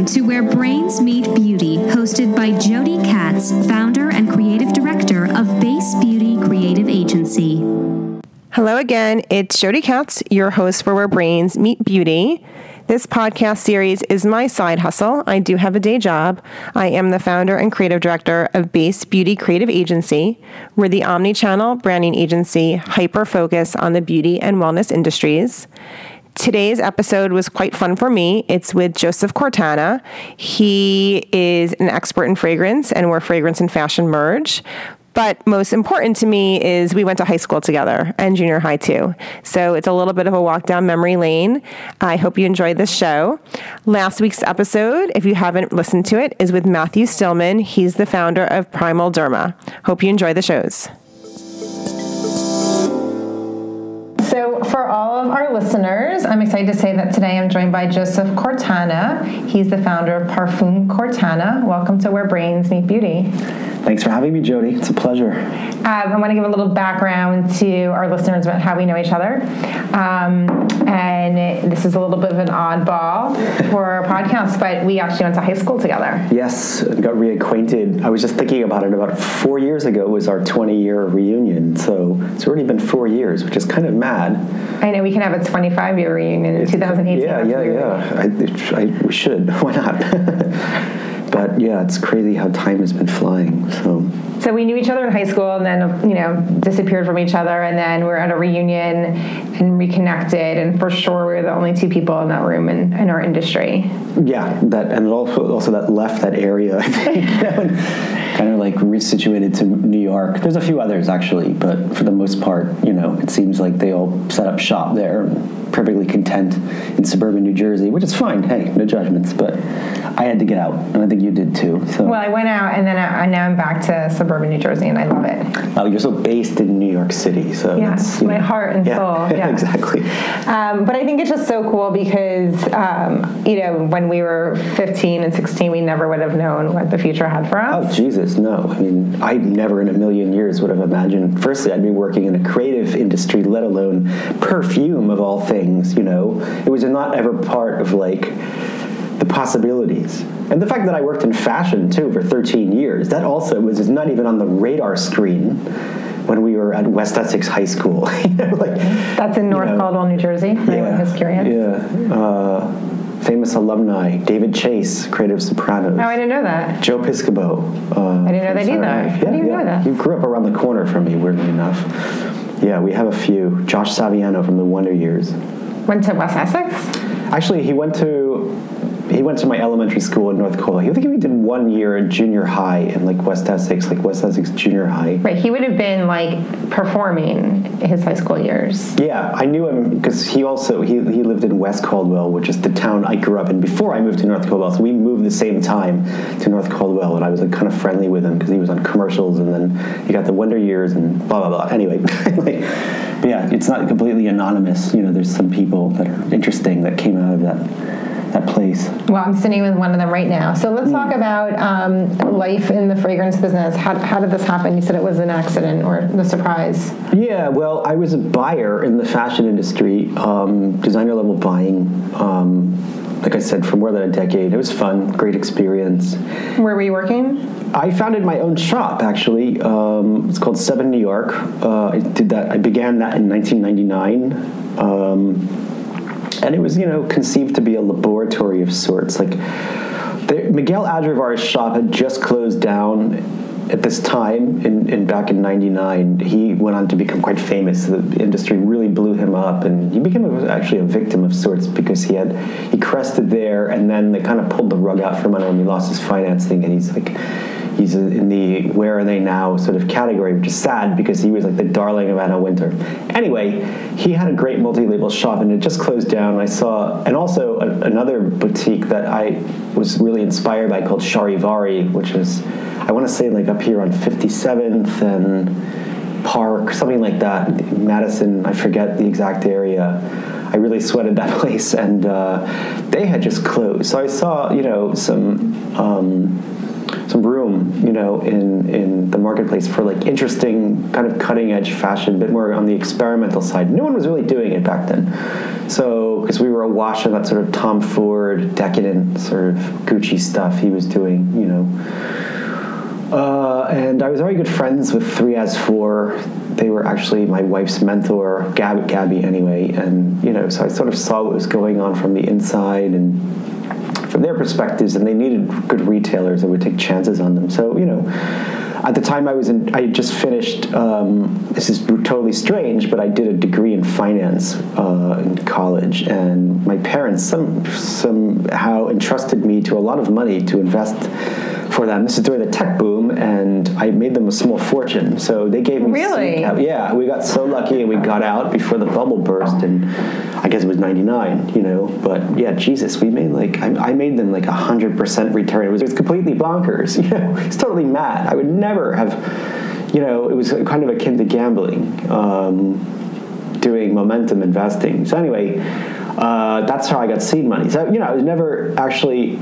Welcome to Where Brains Meet Beauty, hosted by Jody Katz, founder and creative director of Base Beauty Creative Agency. Hello again, it's Jody Katz, your host for Where Brains Meet Beauty. This podcast series is my side hustle. I do have a day job. I am the founder and creative director of Base Beauty Creative Agency. We're the omni channel branding agency hyper focused on the beauty and wellness industries. Today's episode was quite fun for me. It's with Joseph Quartana. He is an expert in fragrance and where fragrance and fashion merge. But most important to me is we went to high school together and junior high too. So it's a little bit of a walk down memory lane. I hope you enjoyed this show. Last week's episode, if you haven't listened to it, is with Matthew Stillman. He's the founder of Primal Derma. Hope you enjoy the shows. So, for all of our listeners, I'm excited to say that today I'm joined by Joseph Quartana. He's the founder of Parfum Quartana. Welcome to Where Brains Meet Beauty. Thanks for having me, Jody. It's a pleasure. Um, I want to give a little background to our listeners about how we know each other. Um, and this is a little bit of an oddball for our podcast, but we actually went to high school together. Yes, got reacquainted. I was just thinking about it. About four years ago was our 20 year reunion. So it's already been four years, which is kind of mad. I know we can have a 25 year reunion in 2018. Yeah, yeah, yeah. I, I, we should. Why not? but yeah, it's crazy how time has been flying. So. So we knew each other in high school, and then you know disappeared from each other, and then we are at a reunion and reconnected, and for sure we were the only two people in that room in, in our industry. Yeah, that and also also that left that area. I think kind of like resituated to New York. There's a few others actually, but for the most part, you know, it seems like they all set up shop there, perfectly content in suburban New Jersey, which is fine. Hey, no judgments, but I had to get out, and I think you did too. So. Well, I went out, and then I, now I'm back to suburban New Jersey, and I love it. Oh, you're so based in New York City, so yes, my know. heart and yeah. soul. Yeah, exactly. Um, but I think it's just so cool because um, you know when we were 15 and 16, we never would have known what the future had for us. Oh Jesus, no! I mean, I never in a million years would have imagined. Firstly, I'd be working in a creative industry, let alone perfume of all things. You know, it was not ever part of like the possibilities. And the fact that I worked in fashion too for 13 years, that also was not even on the radar screen when we were at West Essex High School. like, That's in North you know, Caldwell, New Jersey, yeah, anyone curious. Yeah. Uh, famous alumni, David Chase, creative sopranos. Oh, I didn't know that. Joe Piscopo. Uh, I didn't know that either. Yeah, I didn't yeah. know that. You grew up around the corner from me, weirdly enough. Yeah, we have a few. Josh Saviano from the Wonder Years. Went to West Essex? Actually, he went to he went to my elementary school in North Caldwell. I think he did one year in junior high in like West Essex, like West Essex Junior High. Right. He would have been like performing his high school years. Yeah, I knew him because he also he, he lived in West Caldwell, which is the town I grew up in before I moved to North Caldwell. So we moved the same time to North Caldwell, and I was like kind of friendly with him because he was on commercials, and then he got the Wonder Years and blah blah blah. Anyway, like, yeah, it's not completely anonymous. You know, there's some people that are interesting that came out of that that place? Well, I'm sitting with one of them right now. So let's mm. talk about um, life in the fragrance business. How, how did this happen? You said it was an accident or the surprise. Yeah, well, I was a buyer in the fashion industry, um, designer level buying. Um, like I said, for more than a decade. It was fun, great experience. Where were you working? I founded my own shop actually. Um, it's called Seven New York. Uh, I did that. I began that in 1999. Um, and it was you know conceived to be a laboratory of sorts. Like the, Miguel Adrover's shop had just closed down at this time in, in back in 99 he went on to become quite famous. The industry really blew him up. And he became a, actually a victim of sorts because he had he crested there and then they kind of pulled the rug out from under him. He lost his financing and he's like he's in the where are they now sort of category, which is sad because he was like the darling of Anna Wintour. Anyway, he had a great multi-label shop and it just closed down. I saw, and also a, another boutique that I was really inspired by called Charivari, which is, I want to say like up here on 57th and Park, something like that, Madison, I forget the exact area. I really sweated that place, and uh, they had just closed. So I saw, you know, some um, some room, you know, in in the marketplace for like interesting, kind of cutting edge fashion, a bit more on the experimental side. No one was really doing it back then, so because we were awash in that sort of Tom Ford decadent sort of Gucci stuff, he was doing, you know. Uh, and I was very good friends with threeASFOUR. They were actually my wife's mentor, Gab, Gabby, anyway. And, you know, so I sort of saw what was going on from the inside and from their perspectives, and they needed good retailers that would take chances on them. So, you know, at the time I was in, I just finished, um, this is totally strange, but I did a degree in finance uh, in college, and my parents some, somehow entrusted me to a lot of money to invest for them. This is during the tech boom, and I made them a small fortune. So they gave me really, yeah. We got so lucky, and we got out before the bubble burst, and I guess it was '99, you know. But yeah, Jesus, we made like I, I made them like a hundred percent return. It was, it was completely bonkers. You know, it's totally mad. I would never have, you know, it was kind of akin to gambling. Um, doing momentum investing. So anyway, uh, that's how I got seed money. So you know, I was never actually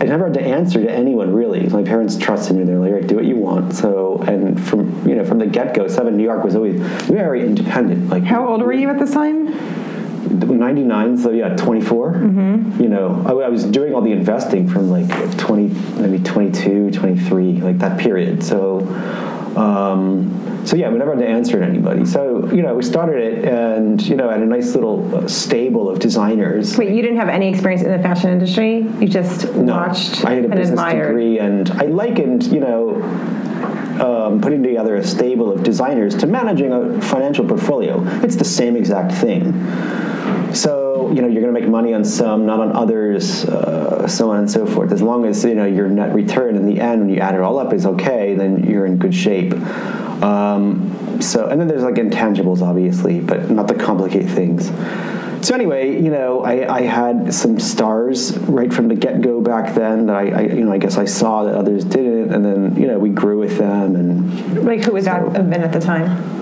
I never had to answer to anyone really. My parents trusted me. They're like, right, do what you want. So, and from you know from the get go, Seven New York was always very independent. Like, how old were you at this time? 99 so yeah 24 mm-hmm. you know I, I, was doing all the investing from like 20 maybe 22 23 like that period so um, so yeah, we never had to answer to anybody. So you know, we started it, and you know, had a nice little uh, stable of designers. Wait, you didn't have any experience in the fashion industry? You just no, watched I had a and business admired. degree, and I likened, you know, um, putting together a stable of designers to managing a financial portfolio. It's the same exact thing. So you know you're going to make money on some, not on others, uh, so on and so forth. As long as you know your net return in the end, when you add it all up, is okay, then you're in good shape. Um, so, and then there's like intangibles, obviously, but not to complicate things. So anyway, you know, I, I had some stars right from the get go back then that I, I, you know, I guess I saw that others didn't, and then you know we grew with them and. Like who was so, that been at the time?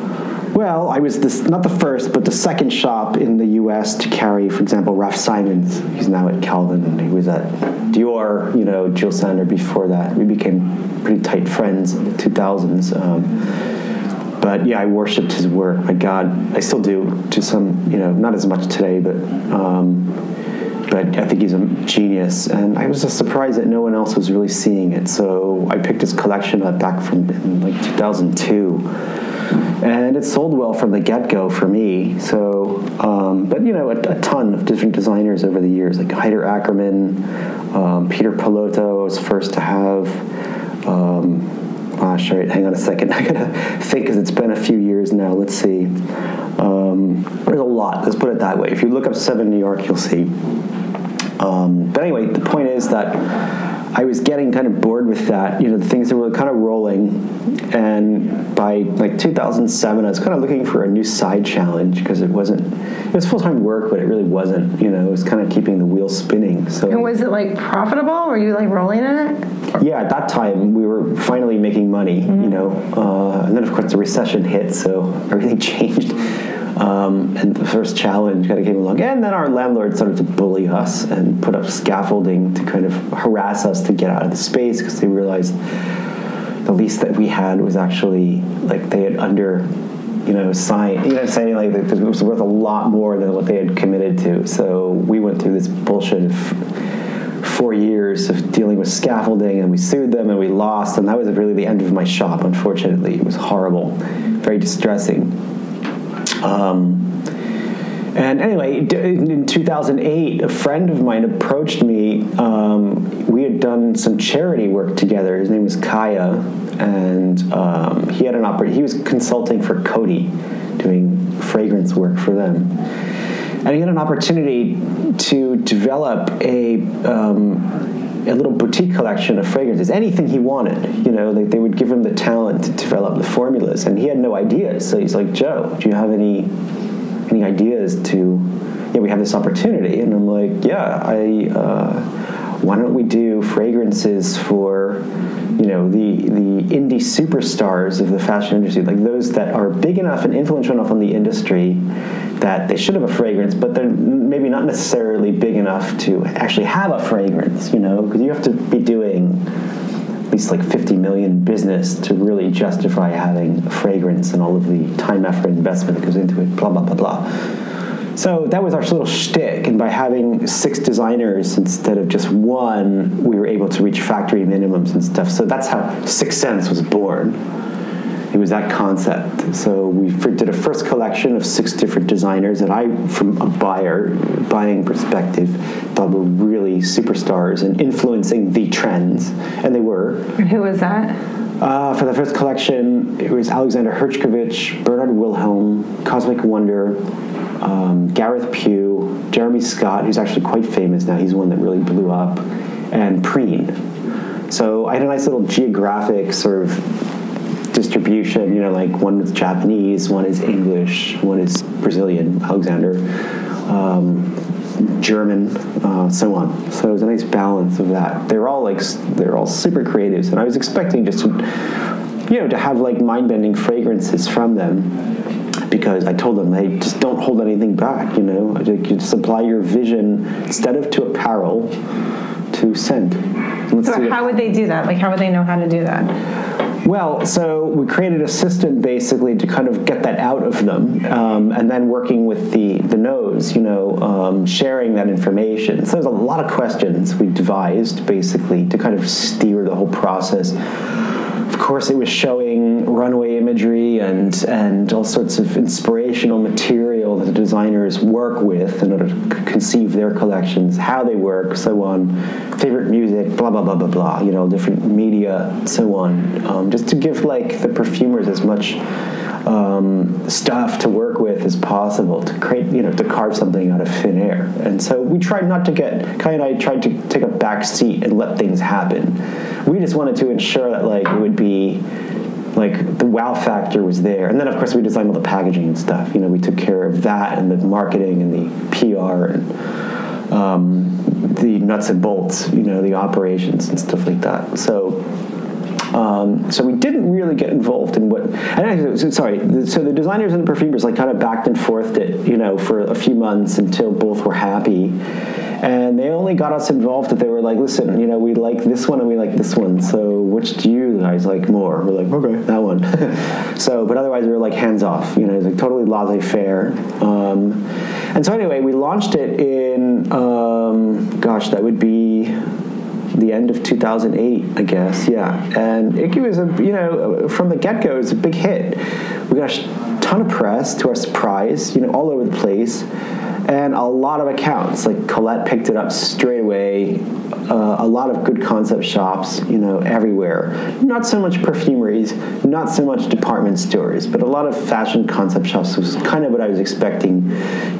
Well, I was this not the first, but the second shop in the U.S. to carry, for example, Raf Simons. He's now at Calvin. He was at Dior, you know, Jil Sander before that. We became pretty tight friends in the 2000s. Um, but yeah, I worshipped his work. My God, I still do to some, you know, not as much today, but um, but I think he's a genius. And I was just surprised that no one else was really seeing it. So I picked his collection up back from like 2002 and it sold well from the get-go for me. So, um, but you know, a, a, ton of different designers over the years, like Haider Ackermann, um, Peter Pilotto was first to have. Um, gosh, hang on a second. I gotta think because it's been a few years now. Let's see. Um, there's a lot. Let's put it that way. If you look up Seven New York, you'll see. Um, but anyway, the point is that I was getting kind of bored with that. You know, the things that were kind of rolling, and by like 2007, I was kind of looking for a new side challenge because it wasn't. It was full time work, but it really wasn't. You know, it was kind of keeping the wheel spinning. So. And was it like profitable? Were you like rolling in it? Yeah, at that time we were finally making money. Mm-hmm. You know, uh, and then of course the recession hit, so everything changed. Um, and the first challenge kind of came along, and then our landlord started to bully us and put up scaffolding to kind of harass us to get out of the space because they realized the lease that we had was actually like they had under you know, signed, you know, saying like it was worth a lot more than what they had committed to. So we went through this bullshit of four years of dealing with scaffolding, and we sued them, and we lost, and that was really the end of my shop. Unfortunately, it was horrible, very distressing. Um, and anyway, in 2008, a friend of mine approached me. Um, we had done some charity work together. His name was Kaya, and um, he had an oper- He was consulting for Coty, doing fragrance work for them, and he had an opportunity to develop a. Um, a little boutique collection of fragrances, anything he wanted. You know, they, they would give him the talent to develop the formulas, and he had no ideas. So he's like, Joe, do you have any any ideas to, yeah, we have this opportunity. And I'm like, yeah, I, uh, why don't we do fragrances for, you know, the, the indie superstars of the fashion industry, like those that are big enough and influential enough on the industry that they should have a fragrance, but they're maybe not necessarily big enough to actually have a fragrance, you know, because you have to be doing at least like 50 million business to really justify having a fragrance and all of the time, effort, investment that goes into it. Blah blah blah blah. So that was our little shtick, and by having six designers instead of just one, we were able to reach factory minimums and stuff. So that's how Six Scents was born. It was that concept. So we did a first collection of six different designers that I, from a buyer, buying perspective, thought were really superstars and influencing the trends, and they were. Who was that? Uh, for the first collection, it was Alexander Herchcovitch, Bernhard Willhelm, Cosmic Wonder, um, Gareth Pugh, Jeremy Scott, who's actually quite famous now. He's one that really blew up, and Preen. So I had a nice little geographic sort of distribution. You know, like one is Japanese, one is English, one is Brazilian, Alexander, um, German, uh, so on. So it was a nice balance of that. They're all like they're all super creatives, and I was expecting just to, you know, to have like mind-bending fragrances from them because I told them, hey, just don't hold anything back. You know, you supply your vision instead of to apparel, to scent. Let's so how would they do that? Like, how would they know how to do that? Well, so we created a system basically to kind of get that out of them, um, and then working with the the nose, you know, um, sharing that information. So there's a lot of questions we devised basically to kind of steer the whole process of course, it was showing runway imagery and and all sorts of inspirational material that the designers work with in order to conceive their collections, how they work, so on, favorite music, blah blah blah blah blah. You know, different media, so on, um, just to give like the perfumers as much um, stuff to work with as possible to create, you know, to carve something out of thin air. And so we tried not to get, Kai and I tried to take a back seat and let things happen. We just wanted to ensure that like it would be like the wow factor was there. And then of course we designed all the packaging and stuff. You know, we took care of that and the marketing and the PR and um, the nuts and bolts, you know, the operations and stuff like that. So um, so we didn't really get involved in what. And I, sorry, so the designers and the perfumers like kind of backed and forthed it, you know, for a few months until both were happy. And they only got us involved if they were like, listen, you know, we like this one and we like this one. So which do you guys like more? We're like, okay, that one. so, but otherwise we were like hands off. You know, it's like totally laissez-faire. Um, and so anyway, we launched it in, um, gosh, that would be the end of 2008, I guess. Yeah, and it was a you know from the get go, it was a big hit. We got a ton of press to our surprise, you know, all over the place, and a lot of accounts. Like Colette picked it up straight away. Uh, a lot of good concept shops, you know, everywhere. Not so much perfumeries, not so much department stores, but a lot of fashion concept shops was kind of what I was expecting,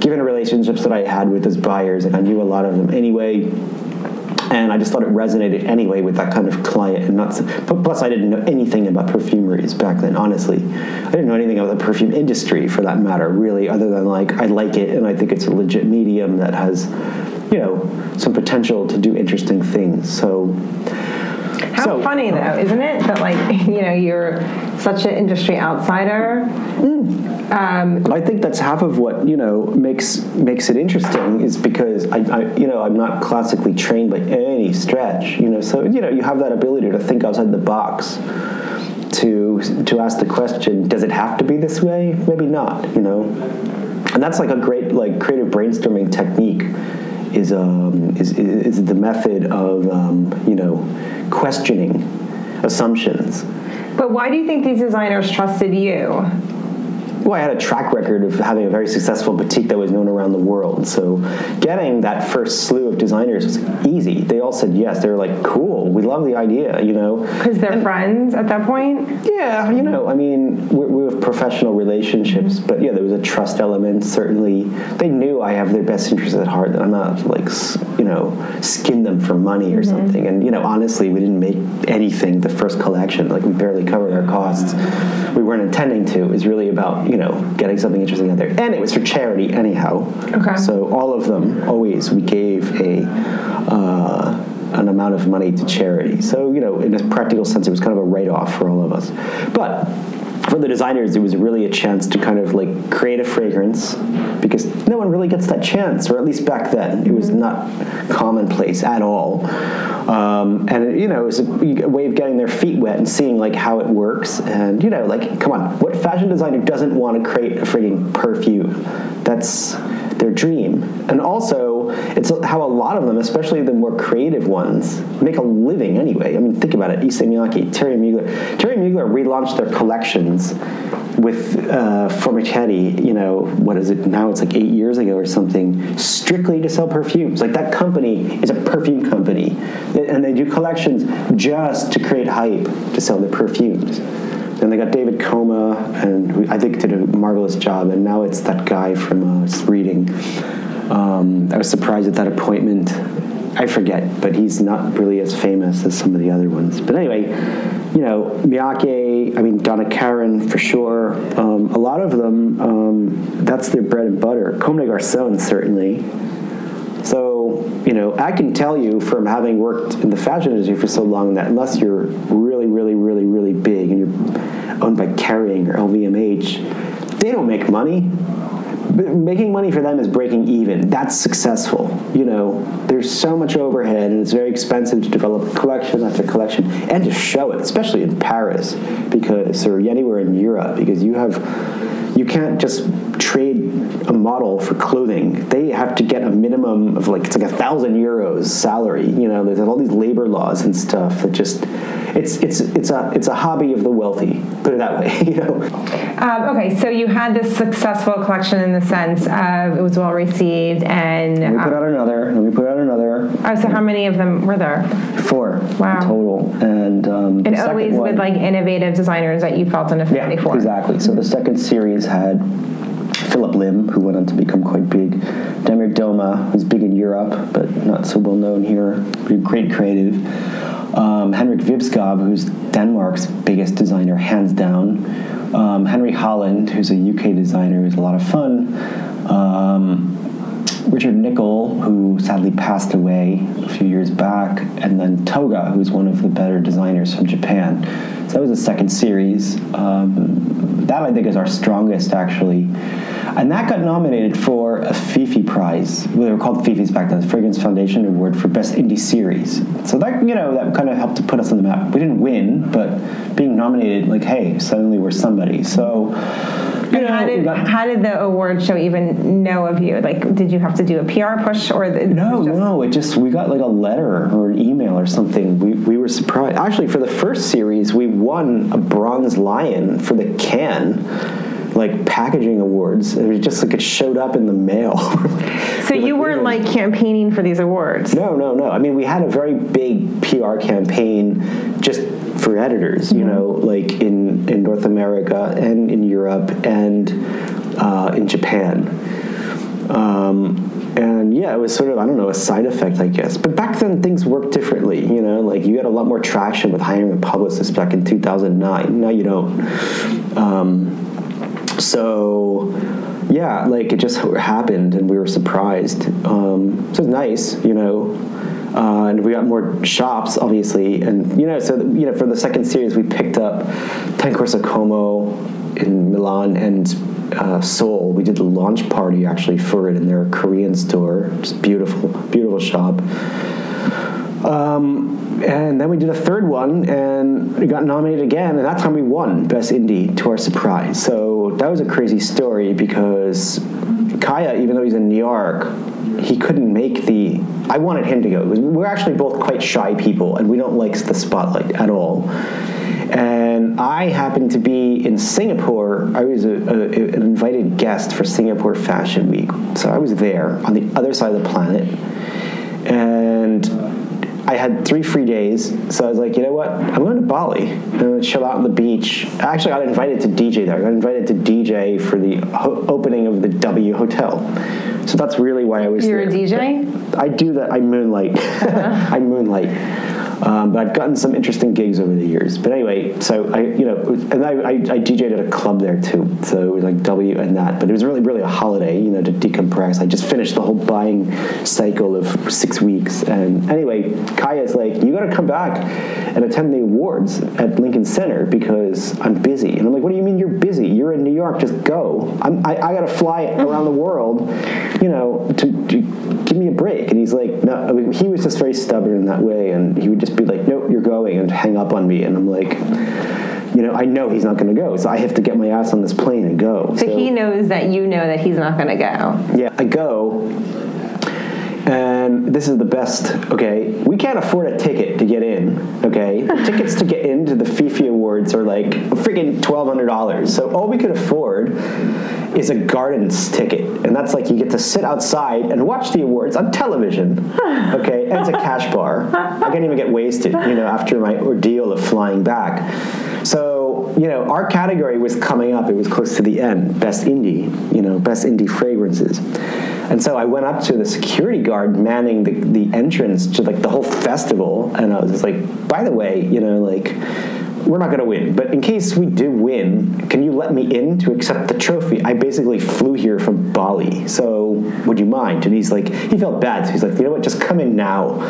given the relationships that I had with those buyers. Like I knew a lot of them anyway and I just thought it resonated anyway with that kind of client. And plus, I didn't know anything about perfumeries back then. Honestly, I didn't know anything about the perfume industry for that matter, really, other than like I like it and I think it's a legit medium that has, you know, some potential to do interesting things. So. How so, funny though, isn't it that like you know you're such an industry outsider? Mm. Um, I think that's half of what you know makes makes it interesting is because I, I, you know I'm not classically trained by any stretch. You know, so you know you have that ability to think outside the box. To to ask the question, does it have to be this way? Maybe not. You know, and that's like a great like creative brainstorming technique is um, is, is the method of um, you know questioning assumptions. But why do you think these designers trusted you? Well, I had a track record of having a very successful boutique that was known around the world. So getting that first slew of designers was easy. They all said yes. They were like, cool, we love the idea, you know. Because they're and, friends at that point? Yeah, you know, I mean, we, we have professional relationships, mm-hmm. but yeah, there was a trust element. Certainly, they knew I have their best interests at heart, that I'm not like, you know, skin them for money or mm-hmm. something. And, you know, honestly, we didn't make anything the first collection. Like, we barely covered our costs. We weren't intending to. It was really about, you know, getting something interesting out there. And it was for charity anyhow. Okay. So all of them, always, we gave a uh, an amount of money to charity. So you know, in a practical sense, it was kind of a write off for all of us. But for the designers, it was really a chance to kind of like create a fragrance because no one really gets that chance, or at least back then, it was not commonplace at all. Um, and you know, it was a, a way of getting their feet wet and seeing like how it works. And you know, like, come on, what fashion designer doesn't want to create a freaking perfume? That's their dream. And also, it's how a lot of them, especially the more creative ones, make a living anyway. I mean, think about it. Issey Miyake, Thierry Mugler. Thierry Mugler relaunched their collections with uh, Formichetti, you know, what is it now? It's like eight years ago or something, strictly to sell perfumes. Like that company is a perfume company, and they do collections just to create hype to sell their perfumes. Then they got David Koma, and I think did a marvelous job. And now it's that guy from uh, Reading. Um, I was surprised at that appointment. I forget, but he's not really as famous as some of the other ones. But anyway, you know, Miyake, I mean, Donna Karan for sure. Um, a lot of them, um, that's their bread and butter. Comme des Garçons, certainly. So, you know, I can tell you from having worked in the fashion industry for so long that unless you're really, really, really, really big and you're owned by Kering or LVMH, they don't make money. Making money for them is breaking even. That's successful. You know, there's so much overhead and it's very expensive to develop collection after collection and to show it, especially in Paris because or anywhere in Europe because you have you can't just trade a model for clothing. They have to get a minimum of like it's like a thousand euros salary. You know, there's all these labor laws and stuff that just it's it's it's a it's a hobby of the wealthy. Put it that way. You know. Um, okay, so you had this successful collection in the sense of it was well received, and We put um, out another, and we put out another. oh, so how many of them were there? Four Wow. total, and um, And second always one- with like innovative designers that you felt an affinity yeah, for. exactly. So the second series had Philip Lim, who went on to become quite big. Damir Doma, who's big in Europe but not so well known here, great creative. Um, Henrik Vibskov, who's Denmark's biggest designer, hands down. Um, Henry Holland, who's a UK designer, who's a lot of fun. Um, Richard Nicoll, who sadly passed away a few years back, and then Toga, who's one of the better designers from Japan. So that was the second series. Um, that I think is our strongest, actually. And that got nominated for a Fifi Prize. Well, they were called Fifi's back then, the Fragrance Foundation Award for Best Indie Series. So that, you know, that kind of helped to put us on the map. We didn't win, but being nominated, like, hey, suddenly we're somebody. So, you know, how did got- how did the award show even know of you? Like, did you have to do a PR push or the, No, just- no. It just we got like a letter or an email or something. We, we were surprised. Actually, for the first series, we won a bronze lion for the can, like packaging awards. It was just like it showed up in the mail. So you weren't like campaigning for these awards. No, no, no. I mean, we had a very big PR campaign just for editors, you know, like in, in North America and in Europe and uh, in Japan. Um, and yeah, it was sort of, I don't know, a side effect, I guess. But back then, things worked differently, you know, like you had a lot more traction with hiring a publicist back in 2009. Now you don't. Um, so yeah like it just happened and we were surprised um, so nice you know uh, and we got more shops obviously and you know so you know for the second series we picked up Ten Corso Como in Milan and uh, Seoul we did the launch party actually for it in their Korean store just beautiful beautiful shop um, and then we did a third one and we got nominated again, and that time we won Best Indie to our surprise. So that was a crazy story because Kaya, even though he's in New York, he couldn't make the. I wanted him to go. We're actually both quite shy people, and we don't like the spotlight at all. And I happened to be in Singapore. I was a, a, an invited guest for Singapore Fashion Week. So I was there on the other side of the planet. And I had three free days, so I was like, you know what? I'm going to Bali. I'm going to chill out on the beach. I actually got invited to DJ there. I got invited to DJ for the ho- opening of the W Hotel. So that's really why I was You're a there. DJ? I do that. I moonlight. Uh-huh. I moonlight. Um, but I've gotten some interesting gigs over the years. But anyway, so I, you know, and I, I, I DJed at a club there too. So it was like W and that. But it was really, really a holiday, you know, to decompress. I just finished the whole buying cycle of six weeks. And anyway, Kaya's like, you got to come back and attend the awards at Lincoln Center because I'm busy. And I'm like, what do you mean you're busy? You're in New York. Just go. I'm, I, I got to fly around the world, you know, to, to give me a break. And he's like, no. I mean, he was just very stubborn in that way, and he would just be like, nope, you're going, and hang up on me. And I'm like, you know, I know he's not going to go, so I have to get my ass on this plane and go. So, he knows that you know that he's not going to go. Yeah, I go, and this is the best. Okay, we can't afford a ticket to get in. Okay, tickets to get into the Fifi Awards are like freaking twelve hundred dollars. So all we could afford is a gardens ticket, and that's like you get to sit outside and watch the awards on television. Okay, and it's a cash bar. I can't even get wasted, you know, after my ordeal of flying back. So you know, our category was coming up. It was close to the end. Best indie, you know, best indie fragrances. And so I went up to the security guard manning the, the entrance to like the whole festival, and I was just like, by the way, you know, like we're not going to win, but in case we do win, can you let me in to accept the trophy? I basically flew here from Bali, so would you mind? And he's like, he felt bad, so he's like, you know what, just come in now.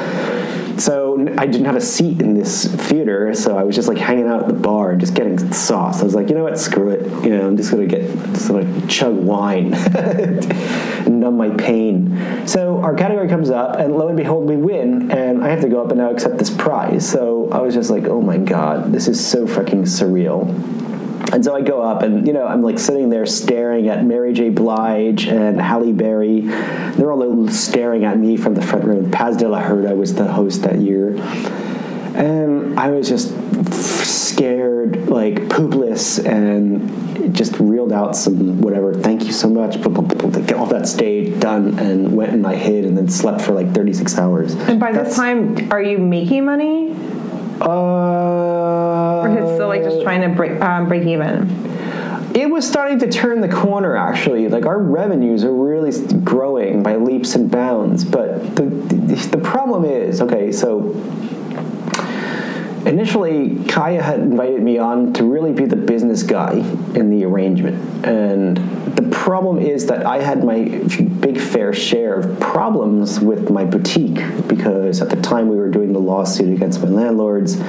So I didn't have a seat in this theater, so I was just like hanging out at the bar and just getting sauce. I was like, you know what, screw it. You know, I'm just gonna get just gonna chug wine, numb my pain. So our category comes up, and lo and behold, we win, and I have to go up and now accept this prize. So I was just like, oh my god, this is so fucking surreal. And so I go up, and you know, I'm like sitting there staring at Mary J. Blige and Halle Berry. They're all staring at me from the front row. Paz de la Huerta was the host that year, and I was just scared, like poopless, and just reeled out some whatever. Thank you so much. Get off that stage, done, and went and I hid, and then slept for like 36 hours. And by this time, are you making money? Uh, it still like just trying to break um, break even? It was starting to turn the corner, actually. Like our revenues are really growing by leaps and bounds. But the, the problem is, okay, so initially Kaya had invited me on to really be the business guy in the arrangement. And the problem is that I had my big fair share of problems with my boutique because at the time we were doing the lawsuit against my landlords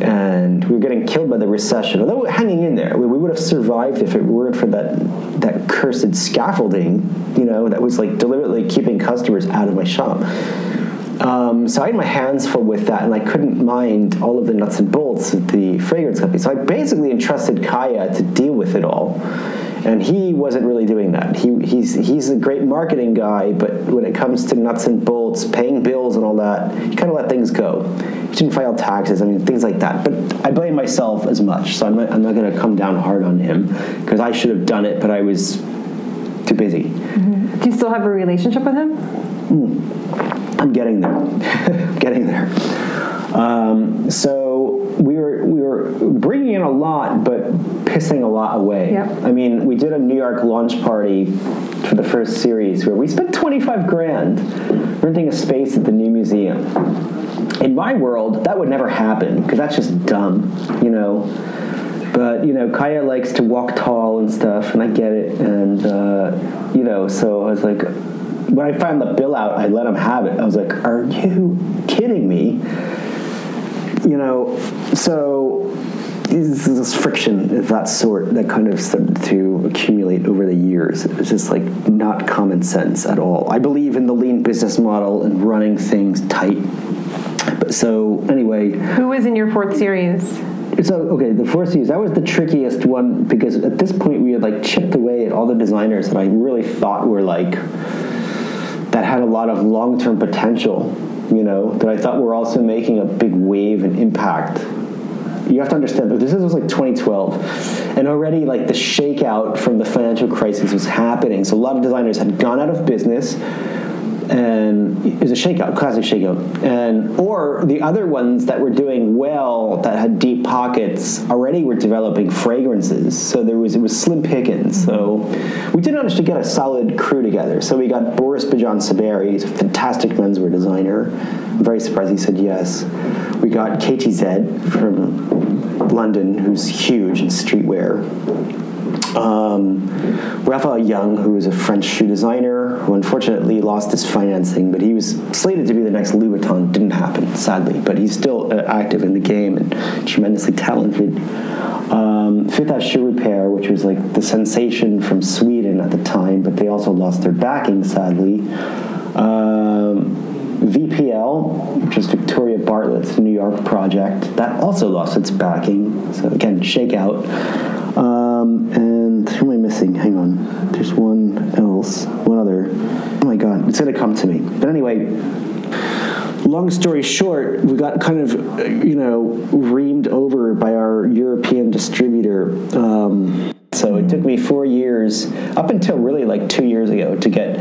and we were getting killed by the recession. Although hanging in there, we, we would have survived if it weren't for that that cursed scaffolding, you know, that was like deliberately keeping customers out of my shop. Um, so I had my hands full with that, and I couldn't mind all of the nuts and bolts of the fragrance company. So I basically entrusted Kaya to deal with it all, and he wasn't really doing that. He, he's he's a great marketing guy, but when it comes to nuts and bolts, paying bills and all that, he kind of let things go. He didn't file taxes, I mean things like that. But I blame myself as much, so I'm not, I'm not going to come down hard on him because I should have done it, but I was too busy. Mm-hmm. Do you still have a relationship with him? Mm. I'm getting there, getting there. Um, so we were we were bringing in a lot, but pissing a lot away. Yep. I mean, we did a New York launch party for the first series where we spent 25 grand renting a space at the new museum. In my world, that would never happen because that's just dumb, you know. But you know, Kaya likes to walk tall and stuff, and I get it. And uh, you know, so I was like, when I found the bill out, I let him have it. I was like, "Are you kidding me?" You know, so this, is friction of that sort that kind of started to accumulate over the years. It's just like not common sense at all. I believe in the lean business model and running things tight. But so anyway, who was in your fourth series? So okay, the fourth series that was the trickiest one because at this point we had like chipped away at all the designers that I really thought were like that had a lot of long term potential, you know, that I thought were also making a big wave and impact. You have to understand that this was like 2012, and already like the shakeout from the financial crisis was happening. So a lot of designers had gone out of business, and it was a shakeout, classic shakeout. And or the other ones that were doing well, that had deep pockets, already were developing fragrances. So there was it was slim pickings. So we did manage to get a solid crew together. So we got Boris Bidjan Saberi, he's a fantastic menswear designer. I'm very surprised he said yes. We got KTZ from London, who's huge in streetwear. Um, Raphael Young, who is a French shoe designer, who unfortunately lost his financing, but he was slated to be the next Louis Vuitton. Didn't happen, sadly, but he's still uh, active in the game and tremendously talented. Um, Fifth Shoe Repair, which was like the sensation from Sweden at the time, but they also lost their backing, sadly. Um, VPL, which is Victoria Bartlett's New York project, that also lost its backing. So again, shakeout. Um, and who am I missing? Hang on. There's one else. One other. Oh my god, it's gonna come to me. But anyway, long story short, we got kind of, you know, reamed over by our European distributor. Um, so it took me four years, up until really like two years ago, to get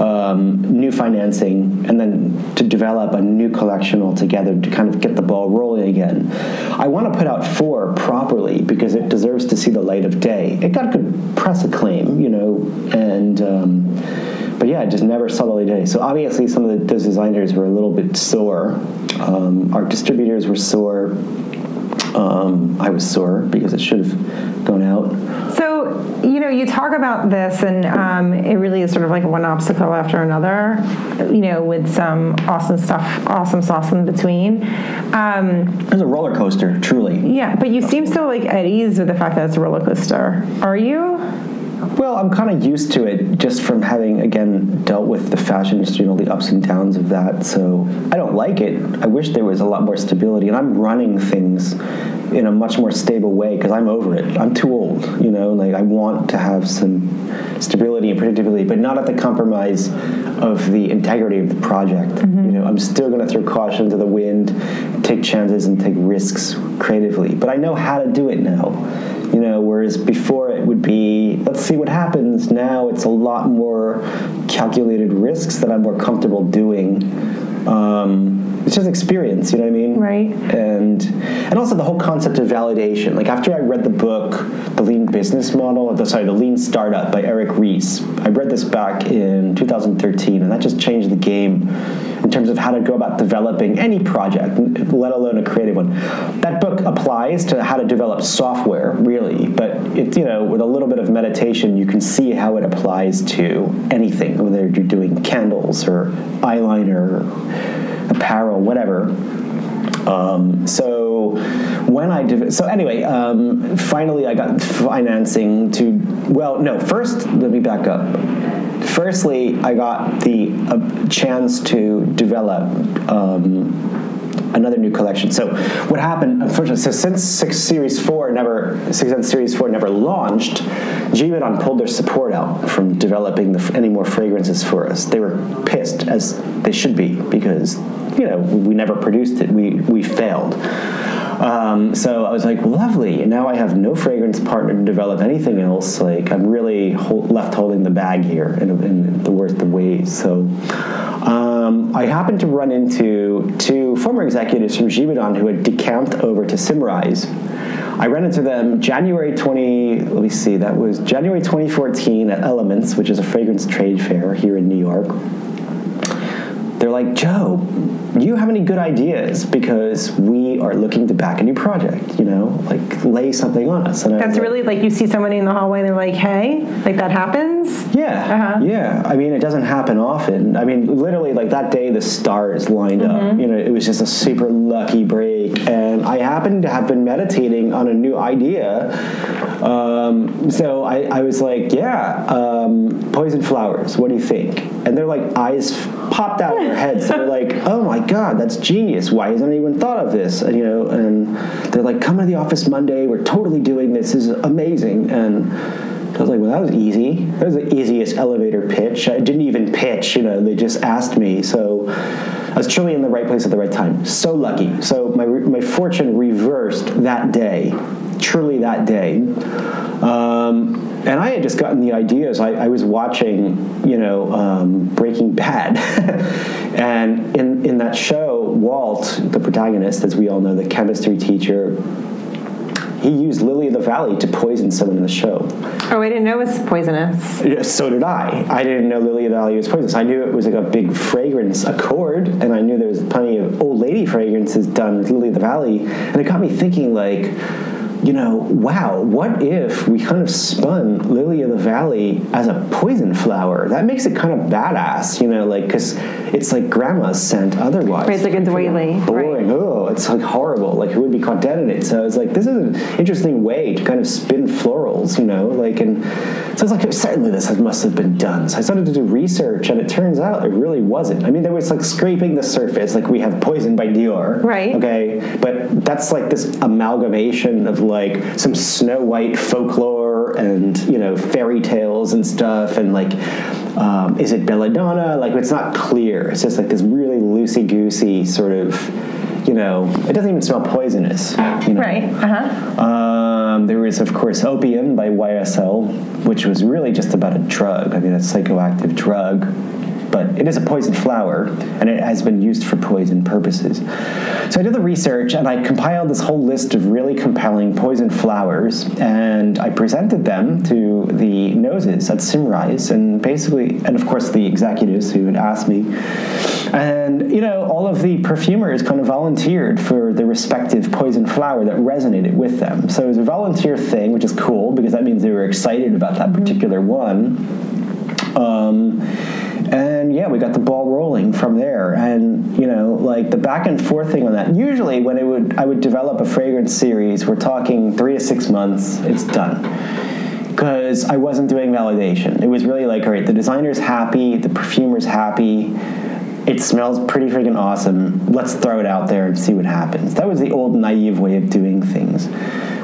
um, new financing and then to develop a new collection altogether to kind of get the ball rolling again. I want to put out four properly because it deserves to see the light of day. It got good press acclaim, you know, and. Um, but yeah, it just never saw the light of day. So obviously, some of the, those designers were a little bit sore. Um, our distributors were sore. Um, I was sore because it should have gone out. So, you know, you talk about this, and um, it really is sort of like one obstacle after another, you know, with some awesome stuff, awesome sauce in between. Um, It was a roller coaster, truly. yeah, but you seem so like at ease with the fact that it's a roller coaster. Are you? Well, I'm kind of used to it just from having, again, dealt with the fashion industry and all the ups and downs of that. So I don't like it. I wish there was a lot more stability. And I'm running things in a much more stable way because I'm over it. I'm too old, you know, like I want to have some stability and predictability, but not at the compromise of the integrity of the project. Mm-hmm. You know, I'm still going to throw caution to the wind, take chances and take risks creatively. But I know how to do it now you know whereas before it would be let's see what happens. Now it's a lot more calculated risks that i'm more comfortable doing. Um, it's just experience you know what i mean? Right. and and also the whole concept of validation. Like after i read the book the lean business model the, sorry the lean startup by Eric Ries i read this back in 2013 and that just changed the game in terms of how to go about developing any project let alone a creative one. That book applies to how to develop software really but it's you know with a little bit of meditation you can see how it applies to anything whether you're doing candles or eyeliner apparel whatever um, so when I did, so anyway, um, finally I got financing to. Well, no. First, let me back up. Firstly, I got the uh, chance to develop. Um, another new collection. So what happened, unfortunately, so since Six Series 4 never, Six Series 4 never launched, Givaudan pulled their support out from developing the, any more fragrances for us. They were pissed, as they should be, because, you know, we never produced it. We, we failed. Um, so I was like, lovely. Now I have no fragrance partner to develop anything else. Like I'm really left holding the bag here in, in the worst of ways. So um, I happened to run into two former executives from Givaudan who had decamped over to Symrise. I ran into them January 20, let me see, that was January 2014 at Elements, which is a fragrance trade fair here in New York they're like, Joe, do you have any good ideas because we are looking to back a new project, you know, like lay something on us. And That's like, really like you see somebody in the hallway and they're like, hey, like that happens? Yeah, Uh-huh. yeah. I mean, it doesn't happen often. I mean, literally, like that day, the stars lined Mm-hmm. up. You know, it was just a super lucky break, and I happened to have been meditating on a new idea. Um, so I, I was like, "Yeah, um, poison flowers. What do you think?" And they're like eyes popped out their heads. They're like, "Oh my god, that's genius! Why hasn't anyone thought of this?" And, you know, and they're like, "Come to the office Monday. We're totally doing this. This is amazing." And I was like, well, that was easy. That was the easiest elevator pitch. I didn't even pitch, you know, they just asked me. So I was truly in the right place at the right time. So lucky. So my, my fortune reversed that day, truly that day. Um, and I had just gotten the ideas. I, I was watching, you know, um, Breaking Bad, and in in that show, Walt, the protagonist, as we all know, the chemistry teacher, he used lily of the valley to poison someone in the show. Oh, I didn't know it was poisonous. Yeah, So did I. I didn't know lily of the valley was poisonous. I knew it was like a big fragrance accord, and I knew there was plenty of old lady fragrances done with lily of the valley, and it got me thinking like. You know, wow, what if we kind of spun Lily of the Valley as a poison flower? That makes it kind of badass, you know, like, because it's like grandma's scent otherwise. Right, it's like a doily, right. Boring. Oh, it's like horrible. Like, who would be caught dead in it? So it's like, this is an interesting way to kind of spin florals, you know, like, and so it's like, certainly this must have been done. So I started to do research, and it turns out it really wasn't. I mean, there was like scraping the surface, like we have Poison by Dior. Right. Okay. But that's like this amalgamation of like some Snow White folklore and, you know, fairy tales and stuff, and like, um, is it belladonna? Like, it's not clear. It's just like this really loosey goosey sort of, you know, it doesn't even smell poisonous. You know? Right. Uh huh. Um, there was, of course, Opium by YSL, which was really just about a drug. I mean, a psychoactive drug, but it is a poison flower, and it has been used for poison purposes. So I did the research, and I compiled this whole list of really compelling poison flowers, and I presented them to the noses at Symrise, and basically, and of course, the executives who had asked me. And, you know, all of the perfumers kind of volunteered for the respective poison flower that resonated with them. So it was a volunteer thing, which is cool because that means they were excited about that particular one. Um, and yeah, we got the ball rolling from there. And you know, like the back and forth thing on that. Usually, when it would, I would develop a fragrance series. We're talking three to six months. It's done because I wasn't doing validation. It was really like, all right, the designer's happy, the perfumer's happy. It smells pretty freaking awesome. Let's throw it out there and see what happens. That was the old naive way of doing things.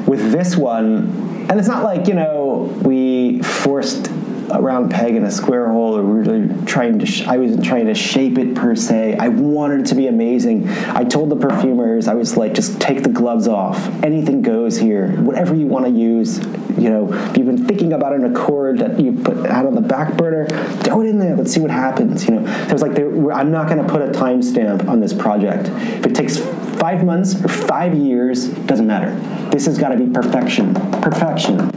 With this one, and it's not like, you know, we forced a round peg in a square hole or really trying to sh- i wasn't trying to shape it per se. I wanted it to be amazing. I told the perfumers i was like just take the gloves off. Anything goes here. Whatever you want to use you know if you've been thinking about an accord that you put out on the back burner throw it in there. Let's see what happens you know. So it's like i'm not going to put a timestamp on this project. If it takes five months or five years doesn't matter. This has got to be perfection. Perfection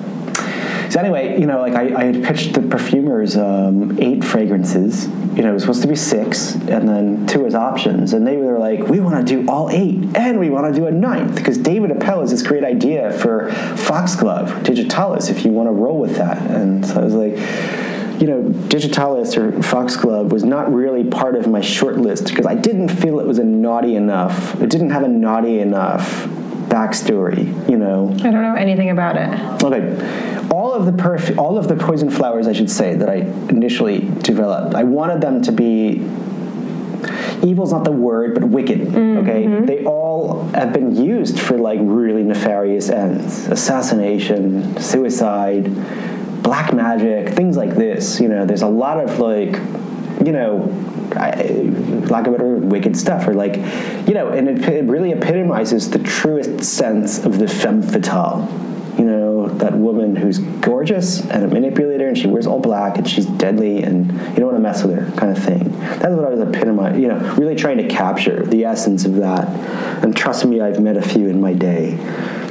so anyway, you know, like I, I had pitched the perfumers um, eight fragrances. You know, it was supposed to be six, and then two as options. And they were like, "We want to do all eight, and we want to do a ninth because David Apel has this great idea for Foxglove Digitalis. If you want to roll with that." And so I was like. You know, Digitalis or Foxglove was not really part of my short list because I didn't feel it was a naughty enough. It didn't have a naughty enough backstory. You know, I don't know anything about it. Okay. All of the perf- all of the poison flowers, I should say, that I initially developed, I wanted them to be evil's not the word, but wicked. Mm-hmm. Okay, they all have been used for like really nefarious ends: assassination, suicide, black magic, things like this. You know, there's a lot of like, you know. Lack of better wicked stuff, or like, you know, and it, it really epitomizes the truest sense of the femme fatale you know, that woman who's gorgeous and a manipulator and she wears all black and she's deadly and you don't want to mess with her kind of thing. That's what I was epitomizing, you know, really trying to capture the essence of that. And trust me, I've met a few in my day.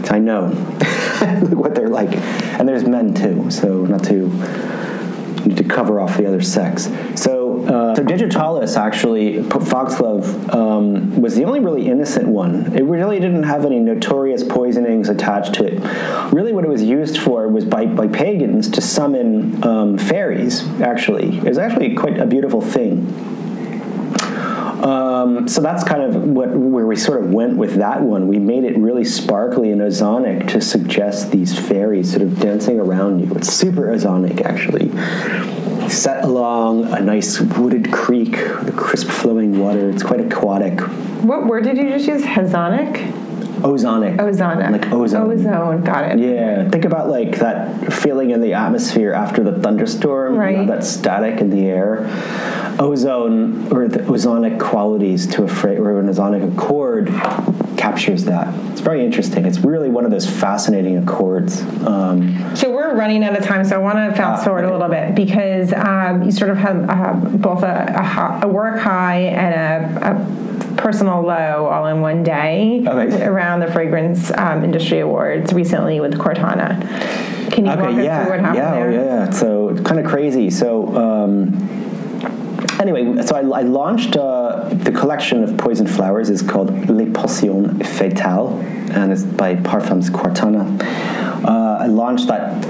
I know what they're like. And there's men too, so not to need to cover off the other sex. So, uh, so Digitalis actually, Foxglove, um, was the only really innocent one. It really didn't have any notorious poisonings attached to it. Really, what it was used for was by, by pagans to summon um, fairies, actually. It was actually quite a beautiful thing. Um, so that's kind of what where we sort of went with that one. We made it really sparkly and ozonic to suggest these fairies sort of dancing around you. It's super ozonic, actually. Set along a nice wooded creek with crisp flowing water. It's quite aquatic. What word did you just use? Hazonic? ozonic. Ozona. Like ozone. Ozone. Got it. Yeah, think about like that feeling in the atmosphere after the thunderstorm, you know, Right. that static in the air. Ozone or the ozonic qualities to a fra- or an ozonic accord captures that. It's very interesting. It's really one of those fascinating accords. Um, So we're running out of time, so I want to fast Ah, forward okay. a little bit because um, you sort of have uh, both a, a, a work high and a, a personal low all in one day Okay. around the Fragrance um, Industry Awards recently with Quartana. Can you walk us yeah, through what happened yeah, there? oh, yeah. So kind of crazy. So um, anyway, so I, I launched uh, the collection of poison flowers. is called Les Potions Fatales, and it's by Parfums Quartana. Uh, I launched that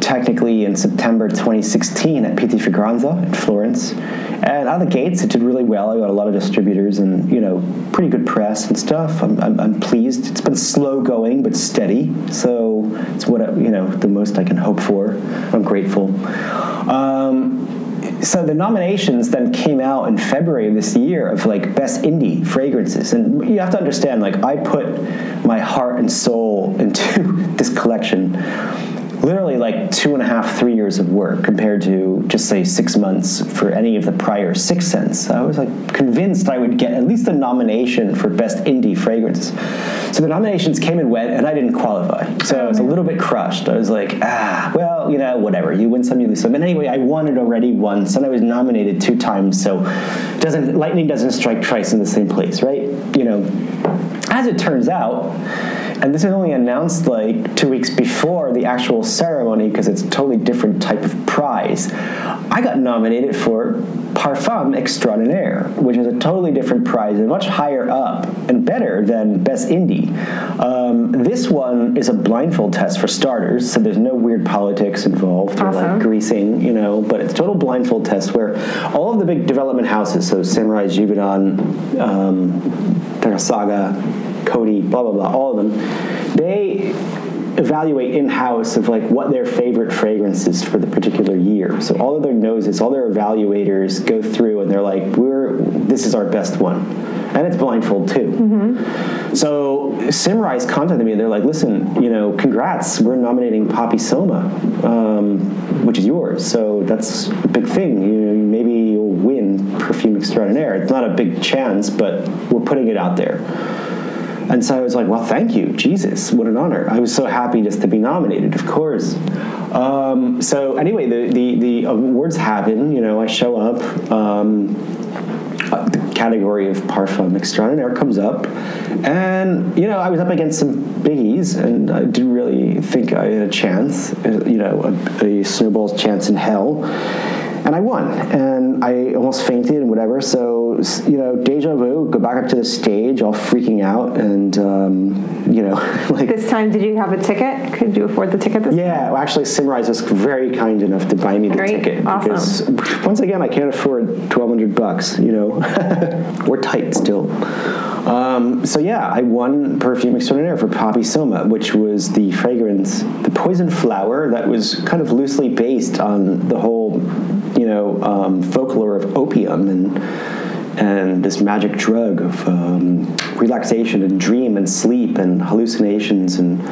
technically in September 2016 at Pitti Fragranze in Florence. And out of the gates, it did really well. I got a lot of distributors and, you know, pretty good press and stuff. I'm, I'm, I'm pleased. It's been slow going, but steady. So it's what, I, you know, the most I can hope for. I'm grateful. Um, so the nominations then came out in February of this year of like best indie fragrances, and you have to understand like I put my heart and soul into this collection. Literally like two and a half, three years of work compared to just say six months for any of the prior six scents. I was like convinced I would get at least a nomination for best indie fragrance. So the nominations came and went, and I didn't qualify. So I was a little bit crushed. I was like, ah, well, you know, whatever. You win some, you lose some. And anyway, I won it already once, and I was nominated two times. So doesn't lightning doesn't strike twice in the same place, right? You know, as it turns out, and this is only announced like two weeks before the actual ceremony because it's a totally different type of prize. I got nominated for Parfum Extraordinaire, which is a totally different prize and much higher up and better than Best Indie. Um, this one is a blindfold test for starters, so there's no weird politics involved or Awesome. like greasing, you know, but it's a total blindfold test where all of the big development houses, so Symrise Givaudan, um, Coty, blah blah blah, all of them, they evaluate in house of like what their favorite fragrance is for the particular year. So all of their noses, all their evaluators go through and they're like, "We're this is our best one," and it's blindfold too. So Symrise contacted me. and They're like, "Listen, you know, congrats, we're nominating Poppy Soma, um, which is yours. So that's a big thing. You maybe you'll win Perfume Extraordinaire. It's not a big chance, but we're putting it out there." And so I was like, well, thank you. Jesus, what an honor. I was so happy just to be nominated, of course. Um, so anyway, the, the, the awards happen. You know, I show up. Um, uh, the category of parfum extraordinaire comes up. And, you know, I was up against some biggies, and I didn't really think I had a chance, uh, you know, a, a snowball's chance in hell. And I won, and I almost fainted and whatever. So, you know, deja vu, go back up to the stage, all freaking out, and, um, you know, like. This time, did you have a ticket? Could you afford the ticket this Yeah, well, actually, Symrise was very kind enough to buy me the Great, ticket awesome. because once again, I can't afford twelve hundred bucks. You know, we're tight still. Um, so yeah, I won perfume extraordinaire for Poppy Soma, which was the fragrance, the poison flower that was kind of loosely based on the whole, you know, um, folklore of opium and and this magic drug of um, relaxation and dream and sleep and hallucinations and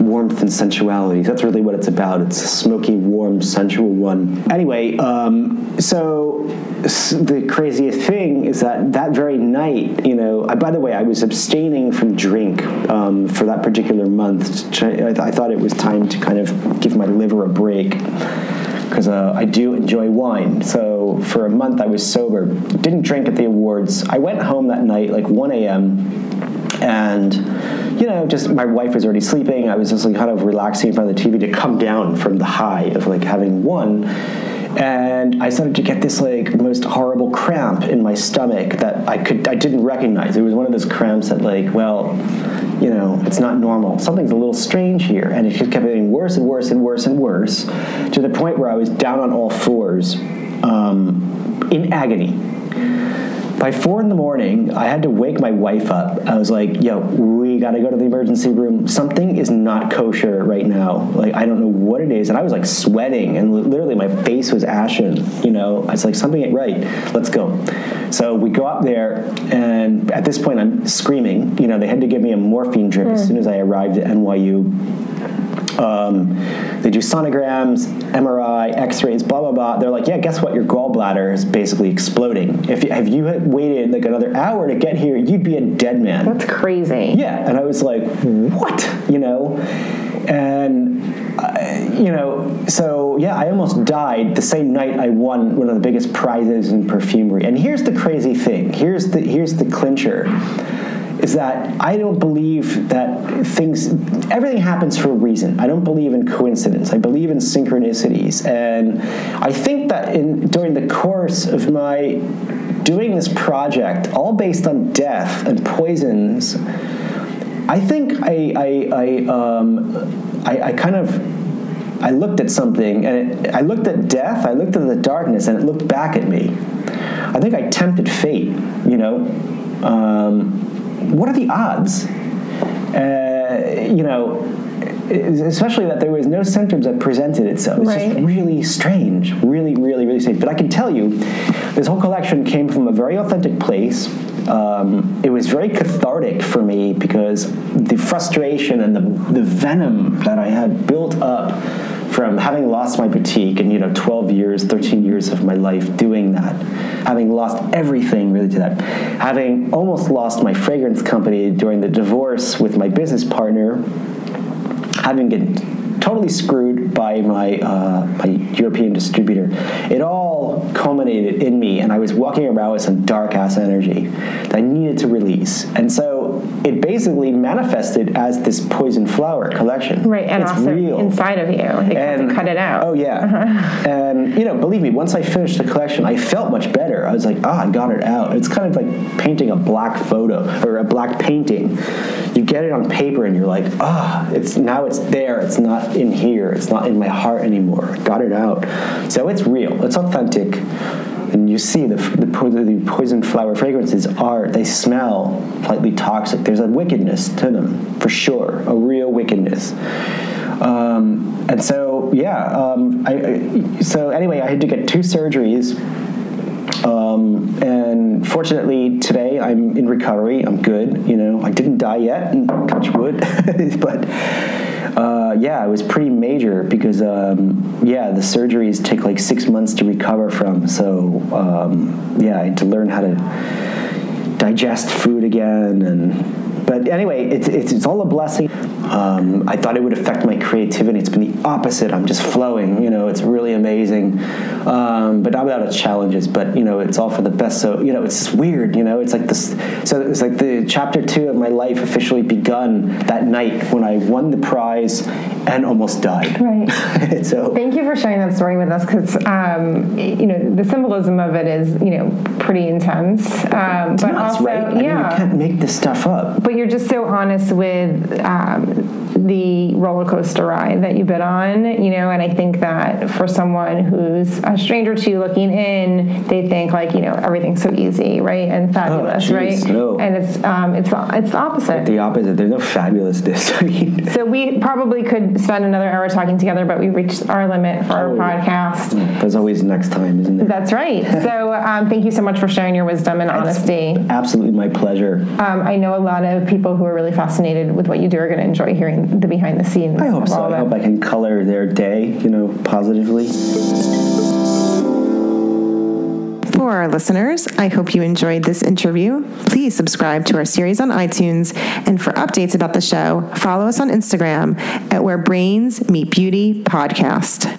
warmth and sensuality. That's really what it's about. It's a smoky, warm, sensual one. Anyway, um, so the craziest thing is that that very night, you know, I, by the way, I was abstaining from drink um, for that particular month. I, th- I thought it was time to kind of give my liver a break because uh, I do enjoy wine. So for a month I was sober, didn't drink at the awards. I went home that night like 1 a.m. and you know just my wife was already sleeping. I was just like kind of relaxing in front of the TV to come down from the high of like having won. And I started to get this like most horrible cramp in my stomach that I could I didn't recognize. It was one of those cramps that like well, you know, it's not normal. Something's a little strange here. And it just kept getting worse and worse and worse and worse to the point where I was down on all fours um, in agony. By four in the morning, I had to wake my wife up. I was like, "Yo, we got to go to the emergency room. Something is not kosher right now. Like, I don't know what it is." And I was like sweating, and literally my face was ashen. You know, I was like, "Something ain't right. Let's go." So we go up there, and at this point, I'm screaming. You know, they had to give me a morphine drip as mm. soon as I arrived at NYU. Um, they do sonograms, MRI, X-rays, blah blah blah. They're like, yeah, guess what? Your gallbladder is basically exploding. If you, if you had waited like another hour to get here, you'd be a dead man. That's crazy. Yeah, and I was like, what? You know, and uh, you know, so yeah, I almost died the same night I won one of the biggest prizes in perfumery. And here's the crazy thing. Here's the here's the clincher. Is that I don't believe that things, everything happens for a reason. I don't believe in coincidence. I believe in synchronicities. And I think that in, during the course of my doing this project, all based on death and poisons, I think I, I, I, um, I, I kind of I looked at something and it, I looked at death, I looked at the darkness, and it looked back at me. I think I tempted fate, you know. Um, what are the odds? Uh, you know, especially that there was no symptoms that presented itself. It's Right. just really strange, really, really, really strange. But I can tell you, this whole collection came from a very authentic place. Um, it was very cathartic for me because the frustration and the, the venom that I had built up from having lost my boutique and you know 12 years 13 years of my life doing that having lost everything really to that having almost lost my fragrance company during the divorce with my business partner having been totally screwed by my uh, my European distributor. It all culminated in me, and I was walking around with some dark ass energy that I needed to release, and so it basically manifested as this poison flower collection. Right, and it's also real. inside of you, they to cut it out. Oh yeah, and you know, believe me, once I finished the collection, I felt much better. I was like, ah, I got it out. It's kind of like painting a black photo or a black painting. You get it on paper, and you're like, ah, it's now it's there. It's not in here. It's not in my heart anymore. I got it out. So it's real. It's authentic. And you see the, the, the poison flower fragrances are, they smell slightly toxic. There's a wickedness to them, for sure, a real wickedness. Um, and so, yeah, um, I, I, so anyway, I had to get two surgeries. Um, and fortunately, today I'm in recovery. I'm good. You know, I didn't die yet, touch wood. but uh, yeah, it was pretty major because um, yeah, the surgeries take like six months to recover from. So um, yeah, I had to learn how to digest food again and but anyway it's, it's, it's all a blessing um, i thought it would affect my creativity it's been the opposite i'm just flowing you know it's really amazing um, but not without its challenges but you know it's all for the best so you know it's just weird you know it's like this so it's like the chapter two of my life officially begun that night when i won the prize and almost died Right. so Thank you for sharing that story with us because, um, you know, the symbolism of it is, you know, pretty intense. Um, but nuts, also, right? I mean, yeah. you can't make this stuff up but you're just so honest with um, the roller coaster ride that you've been on, you know, and I think that for someone who's a stranger to you looking in, they think like, you know, everything's so easy, right, and fabulous, geez, right? no. And it's um, it's it's the opposite. the opposite there's no fabulousness i mean so we probably could spend another hour talking together, but we reached our limit for our Oh. podcast. there's always next time isn't there That's right. So um, thank you so much for sharing your wisdom and honesty. absolutely my pleasure Um, I know a lot of people who are really fascinated with what you do are going to enjoy hearing the behind the scenes. I hope so. I hope I can color their day, you know, positively. For our listeners, I hope you enjoyed this interview. Please subscribe to our series on iTunes. And for updates about the show, follow us on Instagram at Where Brains Meet Beauty Podcast.